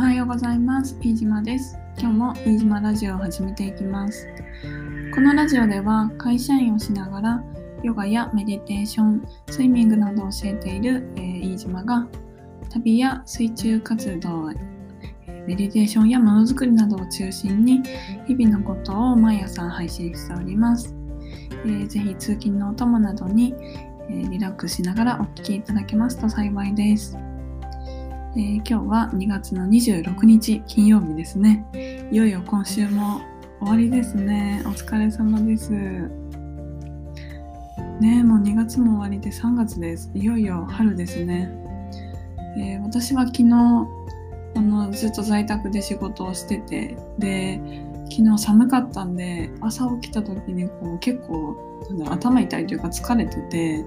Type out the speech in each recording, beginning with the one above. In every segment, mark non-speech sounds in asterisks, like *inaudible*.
はようございます。飯島です。今日も飯島ラジオを始めていきます。このラジオでは会社員をしながらヨガやメディテーションスイミングなどを教えている、えー、飯島が旅や水中活動メディテーションやものづくりなどを中心に日々のことを毎朝配信しております、えー、ぜひ通勤のお供などに、えー、リラックスしながらお聴きいただけますと幸いです。えー、今日は2月の26日金曜日ですね。いよいよ今週も終わりですね。お疲れ様です。ねもう2月も終わりで3月です。いよいよ春ですね。えー、私は昨日あのずっと在宅で仕事をしててで昨日寒かったんで朝起きた時にこう結構頭痛いというか疲れてて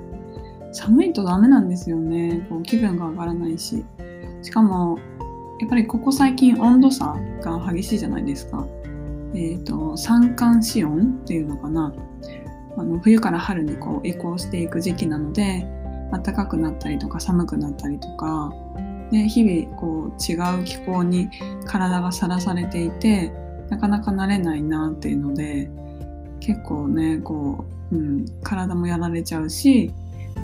寒いとダメなんですよねこう気分が上がらないししかもやっぱりここ最近温度差が激しいじゃないですか。えっ、ー、と三寒四温っていうのかなあの冬から春にこう移行していく時期なので暖かくなったりとか寒くなったりとかで日々こう違う気候に体がさらされていてなかなか慣れないなっていうので結構ねこう、うん、体もやられちゃうし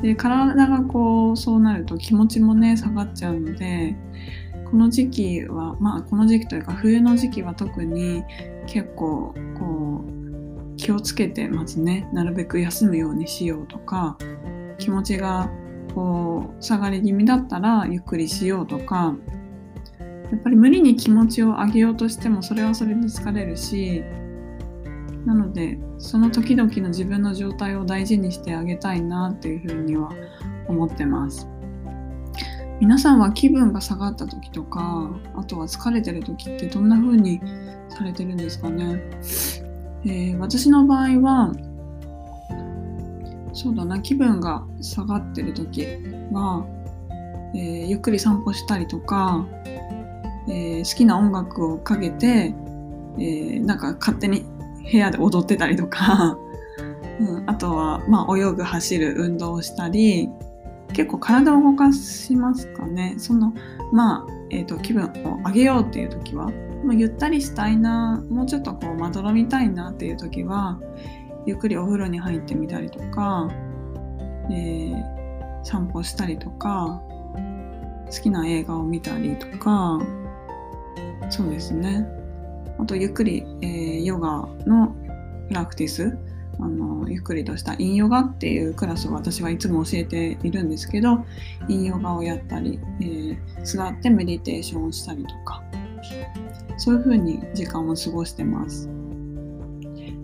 で体がこうそうなると気持ちもね下がっちゃうのでこの時期はまあこの時期というか冬の時期は特に結構こう気をつけてまずねなるべく休むようにしようとか気持ちがこう下がり気味だったらゆっくりしようとかやっぱり無理に気持ちを上げようとしてもそれはそれで疲れるしなのでその時々の自分の状態を大事にしてあげたいなっていうふうには思ってます。皆さんは気分が下がった時とかあとは疲れてる時ってどんな風にされてるんですかね、えー、私の場合はそうだな気分が下がってる時は、えー、ゆっくり散歩したりとか、えー、好きな音楽をかけて、えなんか勝手に部屋で踊ってたりとか、*laughs* うん、あとは、まあ、泳ぐ走る運動をしたり結構体を動かしますかね。そのまあ、えーと、気分を上げようっていう時は、まあ、ゆったりしたいなもうちょっとこうまどろみたいなっていう時はゆっくりお風呂に入ってみたりとか、えー、散歩したりとか好きな映画を見たりとか。そうですね。あとゆっくり、えー、ヨガのプラクティスあのゆっくりとしたインヨガっていうクラスを私はいつも教えているんですけどインヨガをやったり、えー、座ってメディテーションをしたりとかそういう風に時間を過ごしてます。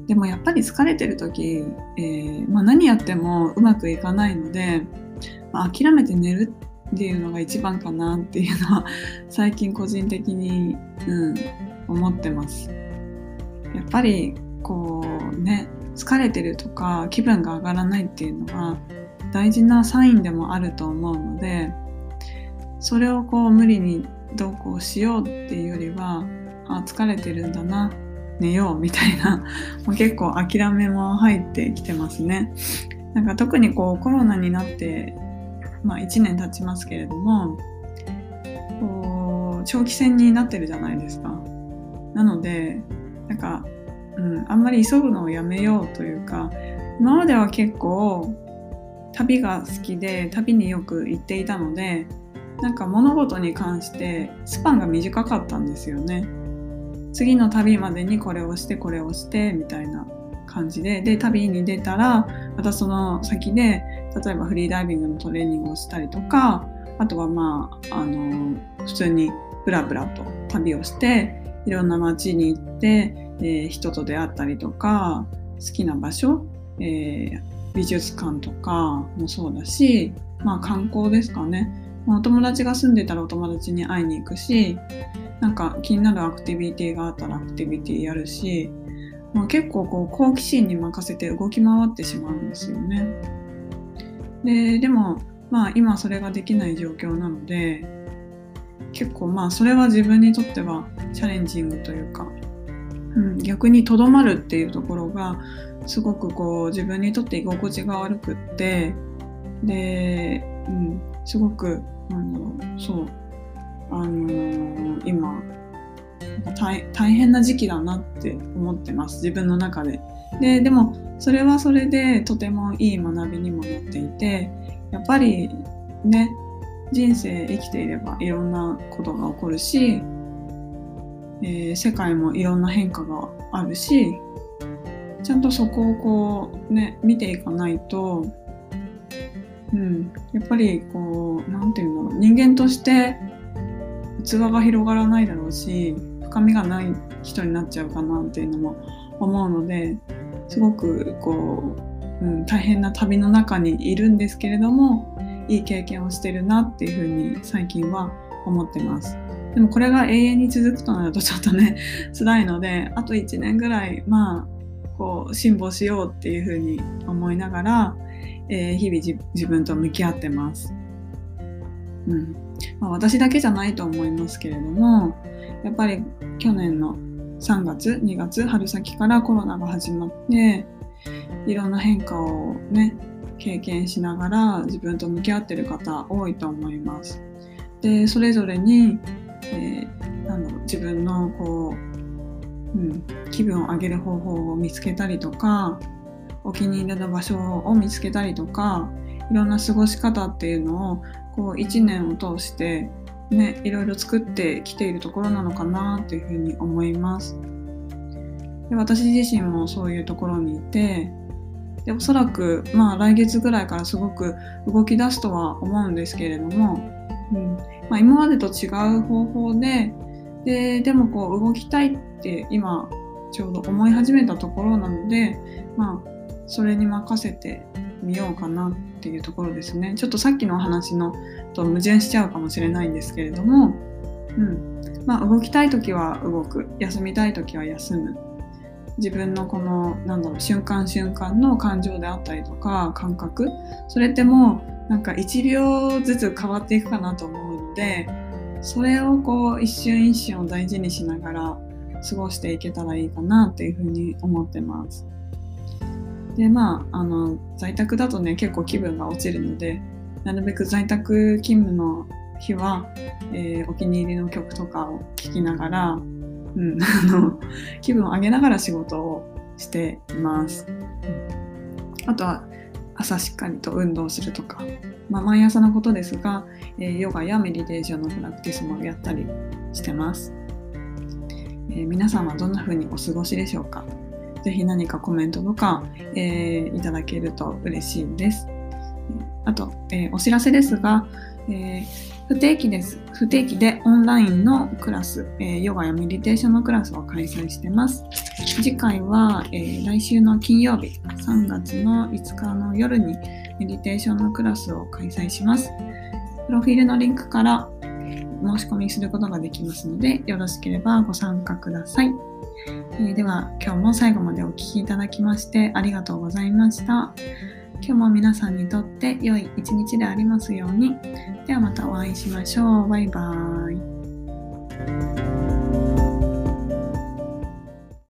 でもやっぱり疲れてる時、えー、まあ、何やってもうまくいかないので、まあ、諦めて寝るっていうのが一番かなっていうのは最近個人的に、うん、思ってます。やっぱりこうね疲れてるとか気分が上がらないっていうのは大事なサインでもあると思うのでそれをこう無理にどうこうしようっていうよりはあ疲れてるんだな寝ようみたいなもう *laughs* 結構諦めも入ってきてますね。なんか特にこうコロナになって、まあ、1年経ちますけれどもこう長期戦になってるじゃないですか。なのでなんか、うん、あんまり急ぐのをやめようというか今までは結構旅が好きで旅によく行っていたのでなんか物事に関してスパンが短かったんですよね。次の旅までにこれをしてこれをしてみたいな感じでで旅に出たらまたその先で例えばフリーダイビングのトレーニングをしたりとかあとはまああの普通にブラブラと旅をしていろんな街に行って、えー、人と出会ったりとか好きな場所、えー、美術館とかもそうだし、まあ、観光ですかね、まあ、お友達が住んでたらお友達に会いに行くしなんか気になるアクティビティがあったらアクティビティやるし、まあ、結構こう好奇心に任せて動き回ってしまうんですよね。ででもまあ今それができない状況なので結構まあそれは自分にとってはチャレンジングというか、うん、逆にとどまるっていうところがすごくこう自分にとって居心地が悪くってで、うん、すごくなんだろうそうあのー、今大変な時期だなって思ってます自分の中で。ででもそれはそれでとてもいい学びにもなっていてやっぱりね人生生きていればいろんなことが起こるし、えー、世界もいろんな変化があるしちゃんとそこをこうね見ていかないと、うん、やっぱりこう何て言うんだろう人間として器が広がらないだろうし深みがない人になっちゃうかなっていうのも思うのですごくこう、うん、大変な旅の中にいるんですけれどもいい経験をしてるなっていうふうに最近は思ってます。でもこれが永遠に続くとなるとちょっとね *laughs* 辛いのであと1年ぐらいまあこう辛抱しようっていうふうに思いながら、えー、日々自分と向き合ってます。うんまあ、私だけじゃないと思いますけれどもやっぱり去年の3月2月春先からコロナが始まっていろんな変化をね経験しながら自分と向き合ってる方多いと思います。でそれぞれに、えー、なんだろう自分のこう、うん、気分を上げる方法を見つけたりとかお気に入りの場所を見つけたりとかいろんな過ごし方っていうのをこう1年を通してねいろいろ作ってきているところなのかなというふうに思います。で私自身もそういうところにいてでおそらくまあ来月ぐらいからすごく動き出すとは思うんですけれども、うん。まあ、今までと違う方法でででもこう動きたいって今ちょうど思い始めたところなのでまあそれに任せてみようかなっていうところですね。ちょっとさっきのお話のと矛盾しちゃうかもしれないんですけれども、うん。まあ、動きたい時は動く。休みたい時は休む。自分のこのなんだろう瞬間瞬間の感情であったりとか感覚それってもうなんか1秒ずつ変わっていくかなと思うのでそれをこう一瞬一瞬を大事にしながら過ごしていけたらいいかなっていうふうに思ってます。でまああの在宅だとね結構気分が落ちるのでなるべく在宅勤務の日は、えー、お気に入りの曲とかを聴きながら、うん、気分を上げながら仕事をしています。あとは朝しっかりと運動するとか、まあ、毎朝のことですが、えー、ヨガやメディテーションのプラクティスもやったりしてます。えー、皆さんはどんな風にお過ごしでしょうかぜひ何かコメントとか、えー、いただけると嬉しいです。あと、え、お知らせですが、えー、不定期です。不定期でオンラインのクラス、えー、ヨガやメディテーションのクラスを開催してます。次回は、えー、来週の金曜日、3月の5日の夜にメディテーションのクラスを開催します。プロフィールのリンクから申し込みすることができますので、よろしければご参加ください。えー、では今日も最後までお聴きいただきましてありがとうございました。今日も皆さんにとって良い一日でありますように。ではまたお会いしましょう。バイバーイ。